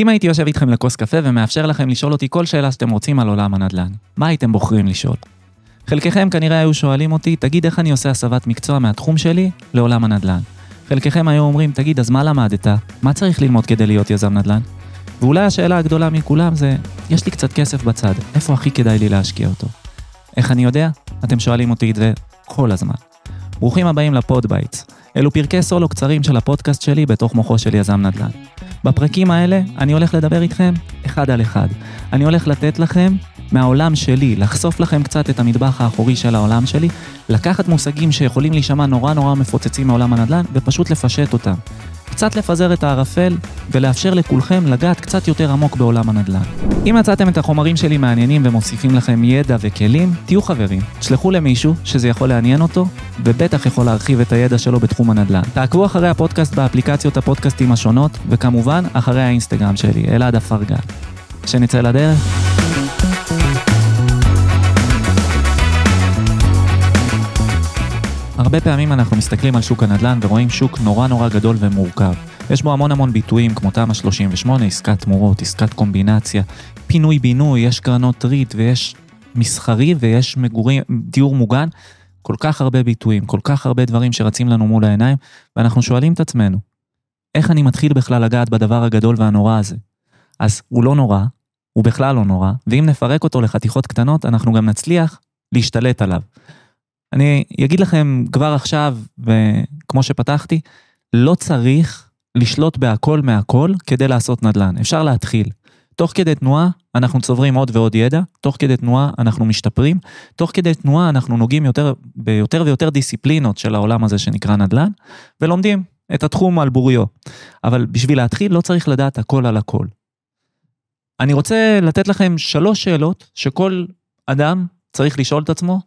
אם הייתי יושב איתכם לכוס קפה ומאפשר לכם לשאול אותי כל שאלה שאתם רוצים על עולם הנדל"ן, מה הייתם בוחרים לשאול? חלקכם כנראה היו שואלים אותי, תגיד איך אני עושה הסבת מקצוע מהתחום שלי לעולם הנדל"ן. חלקכם היו אומרים, תגיד, אז מה למדת? מה צריך ללמוד כדי להיות יזם נדל"ן? ואולי השאלה הגדולה מכולם זה, יש לי קצת כסף בצד, איפה הכי כדאי לי להשקיע אותו? איך אני יודע? אתם שואלים אותי את זה כל הזמן. ברוכים הבאים לפודבייטס. אלו פרקי סולו קצרים של הפודקאסט שלי בתוך מוחו של יזם נדל"ן. בפרקים האלה אני הולך לדבר איתכם אחד על אחד. אני הולך לתת לכם מהעולם שלי, לחשוף לכם קצת את המטבח האחורי של העולם שלי, לקחת מושגים שיכולים להישמע נורא נורא מפוצצים מעולם הנדל"ן ופשוט לפשט אותם. קצת לפזר את הערפל ולאפשר לכולכם לגעת קצת יותר עמוק בעולם הנדל"ן. אם מצאתם את החומרים שלי מעניינים ומוסיפים לכם ידע וכלים, תהיו חברים. תשלחו למישהו שזה יכול לעניין אותו, ובטח יכול להרחיב את הידע שלו בתחום הנדל"ן. תעקבו אחרי הפודקאסט באפליקציות הפודקאסטים השונות, וכמובן, אחרי האינסטגרם שלי, אלעד אפרגן. שנצא לדרך. הרבה פעמים אנחנו מסתכלים על שוק הנדל"ן ורואים שוק נורא נורא גדול ומורכב. יש בו המון המון ביטויים כמו תמ"א 38, עסקת תמורות, עסקת קומבינציה, פינוי-בינוי, יש קרנות ריט ויש מסחרי ויש מגורים, דיור מוגן. כל כך הרבה ביטויים, כל כך הרבה דברים שרצים לנו מול העיניים, ואנחנו שואלים את עצמנו, איך אני מתחיל בכלל לגעת בדבר הגדול והנורא הזה? אז הוא לא נורא, הוא בכלל לא נורא, ואם נפרק אותו לחתיכות קטנות, אנחנו גם נצליח להשתלט עליו. אני אגיד לכם כבר עכשיו, וכמו שפתחתי, לא צריך לשלוט בהכל מהכל כדי לעשות נדל"ן. אפשר להתחיל. תוך כדי תנועה אנחנו צוברים עוד ועוד ידע, תוך כדי תנועה אנחנו משתפרים, תוך כדי תנועה אנחנו נוגעים יותר, ביותר ויותר דיסציפלינות של העולם הזה שנקרא נדל"ן, ולומדים את התחום על בוריו. אבל בשביל להתחיל לא צריך לדעת הכל על הכל. אני רוצה לתת לכם שלוש שאלות שכל אדם צריך לשאול את עצמו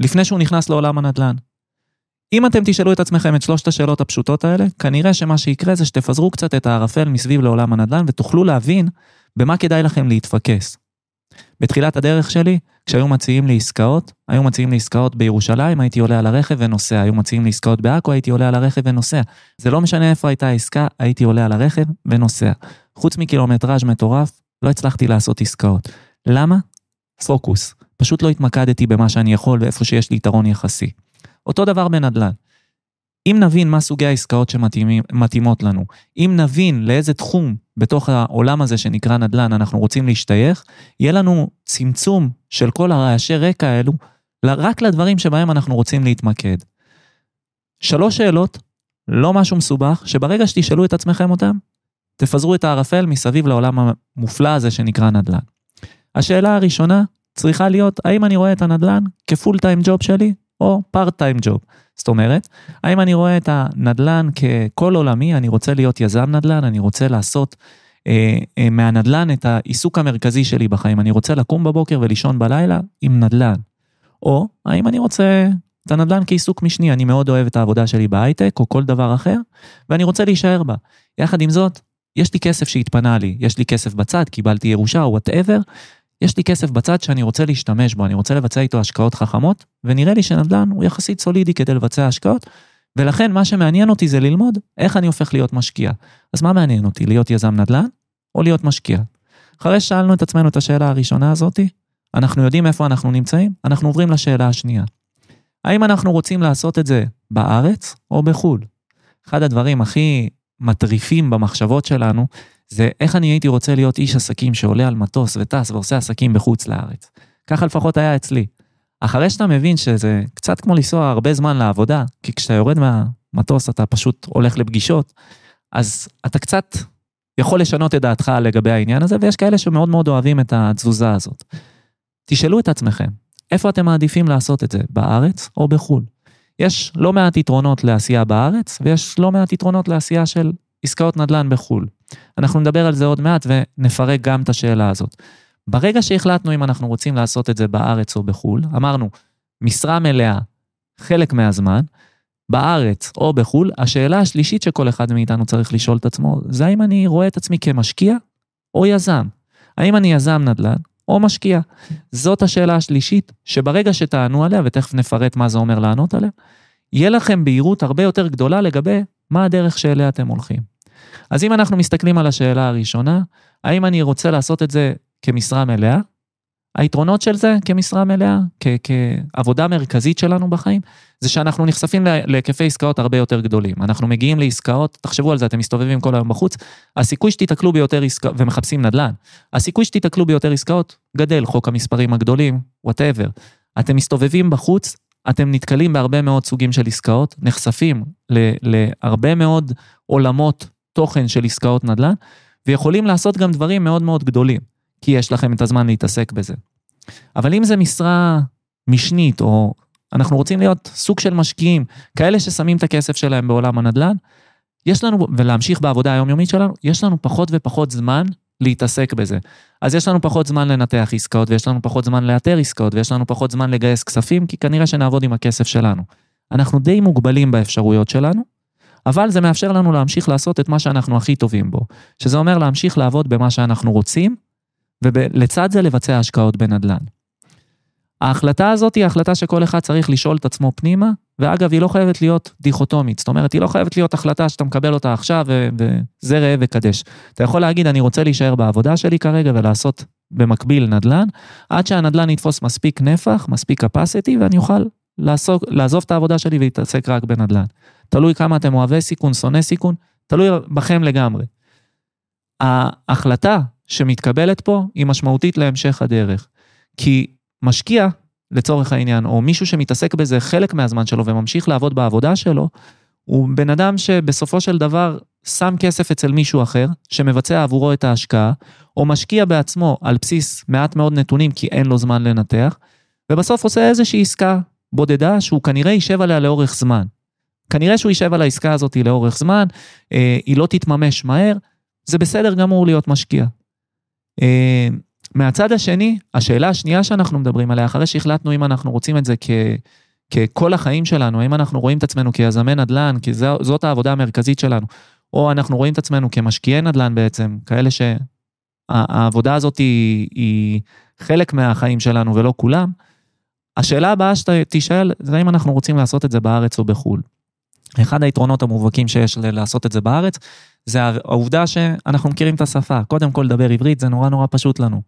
לפני שהוא נכנס לעולם הנדל"ן. אם אתם תשאלו את עצמכם את שלושת השאלות הפשוטות האלה, כנראה שמה שיקרה זה שתפזרו קצת את הערפל מסביב לעולם הנדל"ן ותוכלו להבין במה כדאי לכם להתפקס. בתחילת הדרך שלי, כשהיו מציעים לי עסקאות, היו מציעים לי עסקאות בירושלים, הייתי עולה על הרכב ונוסע, היו מציעים לי עסקאות בעכו, הייתי עולה על הרכב ונוסע. זה לא משנה איפה הייתה העסקה, הייתי עולה על הרכב ונוסע. חוץ מקילומטראז' מטורף, לא הצלחתי לעשות עסקאות. למה? פוקוס. פשוט לא התמקדתי במה שאני יכול ואיפה שיש לי יתרון יחסי. אותו דבר בנדל"ן. אם נבין מה סוגי העסקאות שמתאימות לנו, אם נבין לאיזה תחום בתוך העולם הזה שנקרא נדל"ן אנחנו רוצים להשתייך, יהיה לנו צמצום של כל הרעשי רקע האלו רק לדברים שבהם אנחנו רוצים להתמקד. שלוש שאלות, לא משהו מסובך, שברגע שתשאלו את עצמכם אותם, תפזרו את הערפל מסביב לעולם המופלא הזה שנקרא נדל"ן. השאלה הראשונה צריכה להיות, האם אני רואה את הנדל"ן כפול טיים ג'וב שלי, או פארט טיים ג'וב. זאת אומרת, האם אני רואה את הנדל"ן ככל עולמי, אני רוצה להיות יזם נדל"ן, אני רוצה לעשות אה, אה, מהנדל"ן את העיסוק המרכזי שלי בחיים, אני רוצה לקום בבוקר ולישון בלילה עם נדל"ן. או האם אני רוצה את הנדל"ן כעיסוק משני, אני מאוד אוהב את העבודה שלי בהייטק או כל דבר אחר, ואני רוצה להישאר בה. יחד עם זאת, יש לי כסף שהתפנה לי, יש לי כסף בצד, קיבלתי ירושה או whatever, יש לי כסף בצד שאני רוצה להשתמש בו, אני רוצה לבצע איתו השקעות חכמות, ונראה לי שנדל"ן הוא יחסית סולידי כדי לבצע השקעות, ולכן מה שמעניין אותי זה ללמוד איך אני הופך להיות משקיע. אז מה מעניין אותי, להיות יזם נדל"ן או להיות משקיע? אחרי ששאלנו את עצמנו את השאלה הראשונה הזאתי, אנחנו יודעים איפה אנחנו נמצאים, אנחנו עוברים לשאלה השנייה. האם אנחנו רוצים לעשות את זה בארץ או בחו"ל? אחד הדברים הכי מטריפים במחשבות שלנו זה איך אני הייתי רוצה להיות איש עסקים שעולה על מטוס וטס ועושה עסקים בחוץ לארץ. ככה לפחות היה אצלי. אחרי שאתה מבין שזה קצת כמו לנסוע הרבה זמן לעבודה, כי כשאתה יורד מהמטוס אתה פשוט הולך לפגישות, אז אתה קצת יכול לשנות את דעתך לגבי העניין הזה, ויש כאלה שמאוד מאוד אוהבים את התזוזה הזאת. תשאלו את עצמכם, איפה אתם מעדיפים לעשות את זה, בארץ או בחו"ל? יש לא מעט יתרונות לעשייה בארץ, ויש לא מעט יתרונות לעשייה של עסקאות נדל"ן בחו"ל. אנחנו נדבר על זה עוד מעט ונפרק גם את השאלה הזאת. ברגע שהחלטנו אם אנחנו רוצים לעשות את זה בארץ או בחו"ל, אמרנו, משרה מלאה חלק מהזמן, בארץ או בחו"ל, השאלה השלישית שכל אחד מאיתנו צריך לשאול את עצמו, זה האם אני רואה את עצמי כמשקיע או יזם. האם אני יזם נדל"ן או משקיע? זאת השאלה השלישית, שברגע שתענו עליה, ותכף נפרט מה זה אומר לענות עליה, יהיה לכם בהירות הרבה יותר גדולה לגבי מה הדרך שאליה אתם הולכים. אז אם אנחנו מסתכלים על השאלה הראשונה, האם אני רוצה לעשות את זה כמשרה מלאה? היתרונות של זה כמשרה מלאה, כעבודה מרכזית שלנו בחיים, זה שאנחנו נחשפים להיקפי עסקאות הרבה יותר גדולים. אנחנו מגיעים לעסקאות, תחשבו על זה, אתם מסתובבים כל היום בחוץ, הסיכוי שתיתקלו ביותר עסקאות, ומחפשים נדל"ן, הסיכוי שתיתקלו ביותר עסקאות גדל, חוק המספרים הגדולים, וואטאבר. אתם מסתובבים בחוץ, אתם נתקלים בהרבה מאוד סוגים של עסקאות, נחשפים להרבה מאוד עולמות תוכן של עסקאות נדל"ן, ויכולים לעשות גם דברים מאוד מאוד גדולים, כי יש לכם את הזמן להתעסק בזה. אבל אם זה משרה משנית, או אנחנו רוצים להיות סוג של משקיעים, כאלה ששמים את הכסף שלהם בעולם הנדל"ן, יש לנו, ולהמשיך בעבודה היומיומית שלנו, יש לנו פחות ופחות זמן להתעסק בזה. אז יש לנו פחות זמן לנתח עסקאות, ויש לנו פחות זמן לאתר עסקאות, ויש לנו פחות זמן לגייס כספים, כי כנראה שנעבוד עם הכסף שלנו. אנחנו די מוגבלים באפשרויות שלנו, אבל זה מאפשר לנו להמשיך לעשות את מה שאנחנו הכי טובים בו, שזה אומר להמשיך לעבוד במה שאנחנו רוצים, ולצד זה לבצע השקעות בנדל"ן. ההחלטה הזאת היא החלטה שכל אחד צריך לשאול את עצמו פנימה, ואגב, היא לא חייבת להיות דיכוטומית, זאת אומרת, היא לא חייבת להיות החלטה שאתה מקבל אותה עכשיו וזה ראה וקדש. אתה יכול להגיד, אני רוצה להישאר בעבודה שלי כרגע ולעשות במקביל נדל"ן, עד שהנדל"ן יתפוס מספיק נפח, מספיק capacity, ואני אוכל לעסוק, לעזוב את העבודה שלי ולהתעסק רק בנדל"ן. תלוי כמה אתם אוהבי סיכון, שונא סיכון, תלוי בכם לגמרי. ההחלטה שמתקבלת פה היא משמעותית להמשך הדרך. כי משקיע, לצורך העניין, או מישהו שמתעסק בזה חלק מהזמן שלו וממשיך לעבוד בעבודה שלו, הוא בן אדם שבסופו של דבר שם כסף אצל מישהו אחר, שמבצע עבורו את ההשקעה, או משקיע בעצמו על בסיס מעט מאוד נתונים כי אין לו זמן לנתח, ובסוף עושה איזושהי עסקה בודדה שהוא כנראה יישב עליה לאורך זמן. כנראה שהוא יישב על העסקה הזאת לאורך זמן, אה, היא לא תתממש מהר, זה בסדר גמור להיות משקיע. אה, מהצד השני, השאלה השנייה שאנחנו מדברים עליה, אחרי שהחלטנו אם אנחנו רוצים את זה כ... ככל החיים שלנו, האם אנחנו רואים את עצמנו כיזמי נדל"ן, כי זו, זאת העבודה המרכזית שלנו, או אנחנו רואים את עצמנו כמשקיעי נדל"ן בעצם, כאלה שהעבודה הזאת היא, היא חלק מהחיים שלנו ולא כולם, השאלה הבאה שתישאל זה האם אנחנו רוצים לעשות את זה בארץ או בחו"ל. אחד היתרונות המובהקים שיש לעשות את זה בארץ, זה העובדה שאנחנו מכירים את השפה. קודם כל לדבר עברית זה נורא נורא פשוט לנו.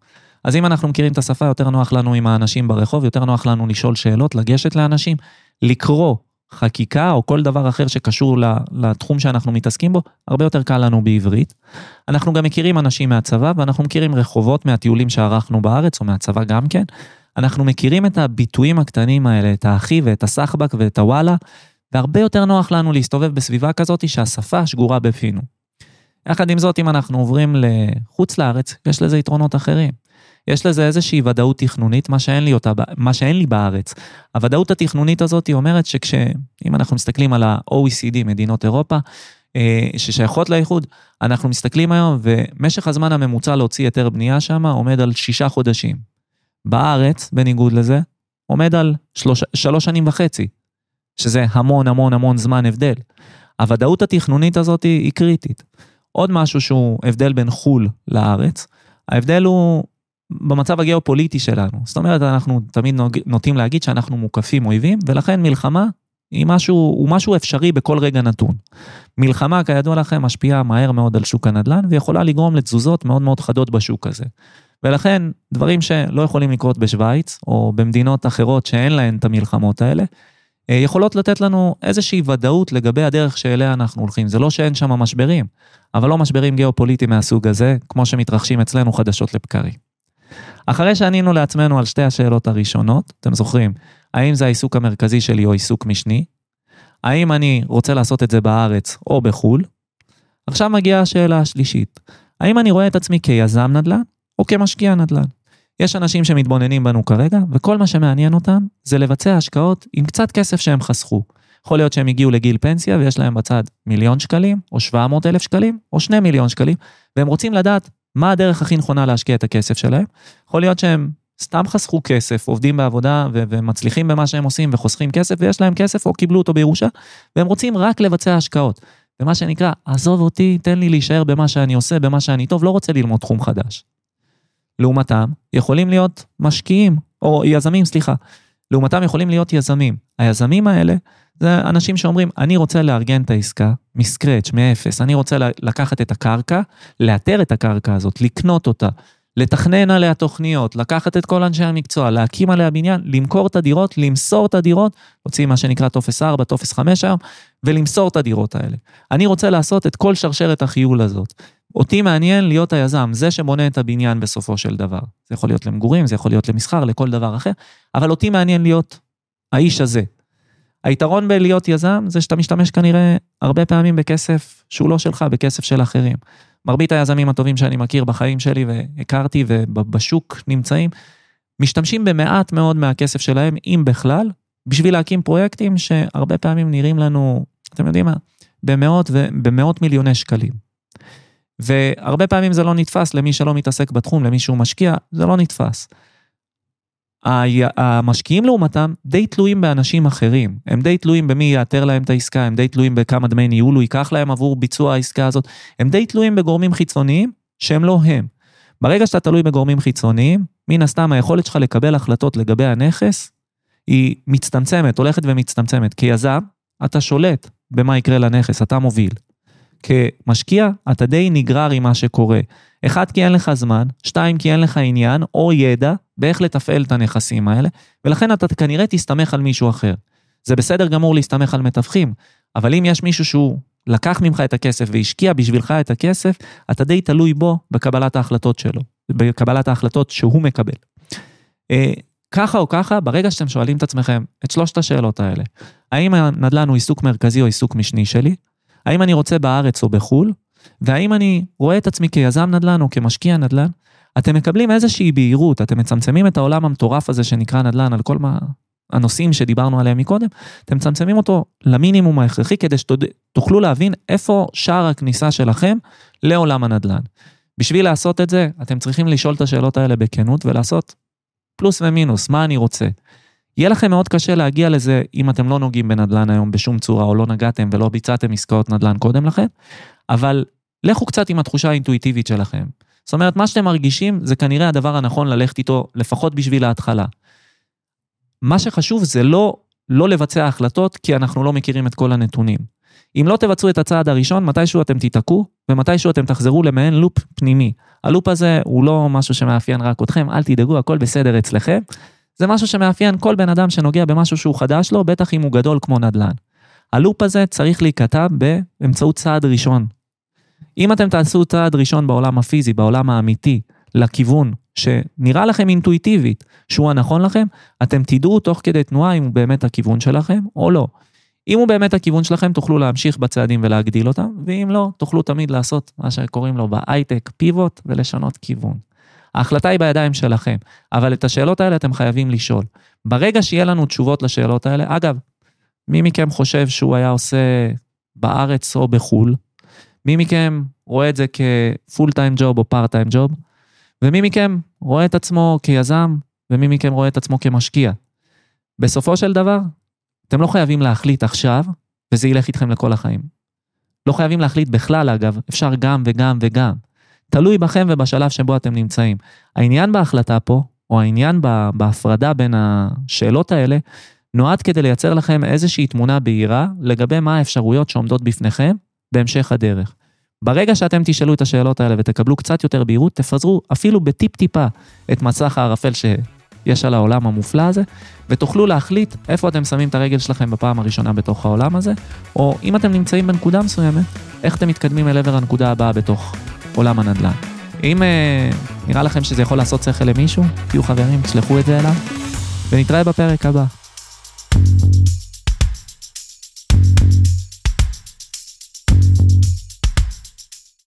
אז אם אנחנו מכירים את השפה, יותר נוח לנו עם האנשים ברחוב, יותר נוח לנו לשאול שאלות, לגשת לאנשים, לקרוא חקיקה או כל דבר אחר שקשור לתחום שאנחנו מתעסקים בו, הרבה יותר קל לנו בעברית. אנחנו גם מכירים אנשים מהצבא ואנחנו מכירים רחובות מהטיולים שערכנו בארץ או מהצבא גם כן. אנחנו מכירים את הביטויים הקטנים האלה, את האחי ואת הסחבק ואת הוואלה, והרבה יותר נוח לנו להסתובב בסביבה כזאת שהשפה שגורה בפינו. יחד עם זאת, אם אנחנו עוברים לחוץ לארץ, יש לזה יתרונות אחרים. יש לזה איזושהי ודאות תכנונית, מה שאין לי, אותה, מה שאין לי בארץ. הוודאות התכנונית הזאת היא אומרת שכש... אם אנחנו מסתכלים על ה-OECD, מדינות אירופה, אה, ששייכות לאיחוד, אנחנו מסתכלים היום ומשך הזמן הממוצע להוציא היתר בנייה שם עומד על שישה חודשים. בארץ, בניגוד לזה, עומד על שלוש, שלוש שנים וחצי, שזה המון המון המון זמן הבדל. הוודאות התכנונית הזאת היא, היא קריטית. עוד משהו שהוא הבדל בין חו"ל לארץ, ההבדל הוא במצב הגיאופוליטי שלנו. זאת אומרת, אנחנו תמיד נוטים להגיד שאנחנו מוקפים אויבים, ולכן מלחמה היא משהו, הוא משהו אפשרי בכל רגע נתון. מלחמה, כידוע לכם, משפיעה מהר מאוד על שוק הנדל"ן, ויכולה לגרום לתזוזות מאוד מאוד חדות בשוק הזה. ולכן, דברים שלא יכולים לקרות בשוויץ, או במדינות אחרות שאין להן את המלחמות האלה, יכולות לתת לנו איזושהי ודאות לגבי הדרך שאליה אנחנו הולכים. זה לא שאין שם משברים, אבל לא משברים גיאופוליטיים מהסוג הזה, כמו שמתרחשים אצלנו חדשות לבקרים. אחרי שענינו לעצמנו על שתי השאלות הראשונות, אתם זוכרים, האם זה העיסוק המרכזי שלי או עיסוק משני? האם אני רוצה לעשות את זה בארץ או בחו"ל? עכשיו מגיעה השאלה השלישית, האם אני רואה את עצמי כיזם נדל"ן או כמשקיע נדל"ן? יש אנשים שמתבוננים בנו כרגע, וכל מה שמעניין אותם זה לבצע השקעות עם קצת כסף שהם חסכו. יכול להיות שהם הגיעו לגיל פנסיה ויש להם בצד מיליון שקלים, או 700 אלף שקלים, או 2 מיליון שקלים, והם רוצים לדעת מה הדרך הכי נכונה להשקיע את הכסף שלהם. יכול להיות שהם סתם חסכו כסף, עובדים בעבודה ו- ומצליחים במה שהם עושים וחוסכים כסף, ויש להם כסף או קיבלו אותו בירושה, והם רוצים רק לבצע השקעות. ומה שנקרא, עזוב אותי, תן לי להישאר במה שאני עושה, במה שאני טוב, לא רוצה ללמוד תחום חדש. לעומתם, יכולים להיות משקיעים, או יזמים, סליחה, לעומתם יכולים להיות יזמים. היזמים האלה זה אנשים שאומרים, אני רוצה לארגן את העסקה מ scratch, מאפס, אני רוצה לקחת את הקרקע, לאתר את הקרקע הזאת, לקנות אותה, לתכנן עליה תוכניות, לקחת את כל אנשי המקצוע, להקים עליה בניין, למכור את הדירות, למסור את הדירות, להוציא מה שנקרא טופס 4, טופס 5 היום, ולמסור את הדירות האלה. אני רוצה לעשות את כל שרשרת החיול הזאת. אותי מעניין להיות היזם, זה שבונה את הבניין בסופו של דבר. זה יכול להיות למגורים, זה יכול להיות למסחר, לכל דבר אחר, אבל אותי מעניין להיות האיש הזה. היתרון בלהיות יזם זה שאתה משתמש כנראה הרבה פעמים בכסף שהוא לא שלך, בכסף של אחרים. מרבית היזמים הטובים שאני מכיר בחיים שלי והכרתי ובשוק נמצאים, משתמשים במעט מאוד מהכסף שלהם, אם בכלל, בשביל להקים פרויקטים שהרבה פעמים נראים לנו, אתם יודעים מה, במאות ובמאות מיליוני שקלים. והרבה פעמים זה לא נתפס למי שלא מתעסק בתחום, למי שהוא משקיע, זה לא נתפס. המשקיעים לעומתם די תלויים באנשים אחרים, הם די תלויים במי יאתר להם את העסקה, הם די תלויים בכמה דמי ניהול הוא ייקח להם עבור ביצוע העסקה הזאת, הם די תלויים בגורמים חיצוניים שהם לא הם. ברגע שאתה תלוי בגורמים חיצוניים, מן הסתם היכולת שלך לקבל החלטות לגבי הנכס היא מצטמצמת, הולכת ומצטמצמת. כיזם, אתה שולט במה יקרה לנכס, אתה מוביל. כמשקיע, אתה די נגרר עם מה שקורה. אחד, כי אין לך זמן, שתיים, כי אין לך עניין או ידע באיך לתפעל את הנכסים האלה, ולכן אתה כנראה תסתמך על מישהו אחר. זה בסדר גמור להסתמך על מתווכים, אבל אם יש מישהו שהוא לקח ממך את הכסף והשקיע בשבילך את הכסף, אתה די תלוי בו בקבלת ההחלטות שלו, בקבלת ההחלטות שהוא מקבל. אה, ככה או ככה, ברגע שאתם שואלים את עצמכם את שלושת השאלות האלה, האם הנדל"ן הוא עיסוק מרכזי או עיסוק משני שלי? האם אני רוצה בארץ או בחו"ל? והאם אני רואה את עצמי כיזם נדל"ן או כמשקיע נדל"ן? אתם מקבלים איזושהי בהירות, אתם מצמצמים את העולם המטורף הזה שנקרא נדל"ן על כל מה... הנושאים שדיברנו עליהם מקודם, אתם מצמצמים אותו למינימום ההכרחי כדי שתוכלו להבין איפה שער הכניסה שלכם לעולם הנדל"ן. בשביל לעשות את זה, אתם צריכים לשאול את השאלות האלה בכנות ולעשות פלוס ומינוס, מה אני רוצה. יהיה לכם מאוד קשה להגיע לזה אם אתם לא נוגעים בנדל"ן היום בשום צורה, או לא נגעתם ולא ביצעתם עסקאות נדל"ן קודם לכן, אבל לכו קצת עם התחושה האינטואיטיבית שלכם. זאת אומרת, מה שאתם מרגישים זה כנראה הדבר הנכון ללכת איתו, לפחות בשביל ההתחלה. מה שחשוב זה לא, לא לבצע החלטות, כי אנחנו לא מכירים את כל הנתונים. אם לא תבצעו את הצעד הראשון, מתישהו אתם תיתקעו, ומתישהו אתם תחזרו למעין לופ פנימי. הלופ הזה הוא לא משהו שמאפיין רק אתכם, אל תדאגו, הכל בסדר אצלכם. זה משהו שמאפיין כל בן אדם שנוגע במשהו שהוא חדש לו, בטח אם הוא גדול כמו נדל"ן. הלופ הזה צריך להיקטע באמצעות צעד ראשון. אם אתם תעשו צעד ראשון בעולם הפיזי, בעולם האמיתי, לכיוון שנראה לכם אינטואיטיבית שהוא הנכון לכם, אתם תדעו תוך כדי תנועה אם הוא באמת הכיוון שלכם או לא. אם הוא באמת הכיוון שלכם, תוכלו להמשיך בצעדים ולהגדיל אותם, ואם לא, תוכלו תמיד לעשות מה שקוראים לו בהייטק פיבוט ולשנות כיוון. ההחלטה היא בידיים שלכם, אבל את השאלות האלה אתם חייבים לשאול. ברגע שיהיה לנו תשובות לשאלות האלה, אגב, מי מכם חושב שהוא היה עושה בארץ או בחו"ל? מי מכם רואה את זה כפול טיים ג'וב או פארט טיים ג'וב? ומי מכם רואה את עצמו כיזם, ומי מכם רואה את עצמו כמשקיע? בסופו של דבר, אתם לא חייבים להחליט עכשיו, וזה ילך איתכם לכל החיים. לא חייבים להחליט בכלל, אגב, אפשר גם וגם וגם. תלוי בכם ובשלב שבו אתם נמצאים. העניין בהחלטה פה, או העניין בהפרדה בין השאלות האלה, נועד כדי לייצר לכם איזושהי תמונה בהירה לגבי מה האפשרויות שעומדות בפניכם בהמשך הדרך. ברגע שאתם תשאלו את השאלות האלה ותקבלו קצת יותר בהירות, תפזרו אפילו בטיפ-טיפה את מצח הערפל שיש על העולם המופלא הזה, ותוכלו להחליט איפה אתם שמים את הרגל שלכם בפעם הראשונה בתוך העולם הזה, או אם אתם נמצאים בנקודה מסוימת, איך אתם מתקדמים אל עבר הנקודה הבאה בתוך עולם הנדל"ן. אם אה, נראה לכם שזה יכול לעשות שכל למישהו, תהיו חברים, תשלחו את זה אליו, ונתראה בפרק הבא.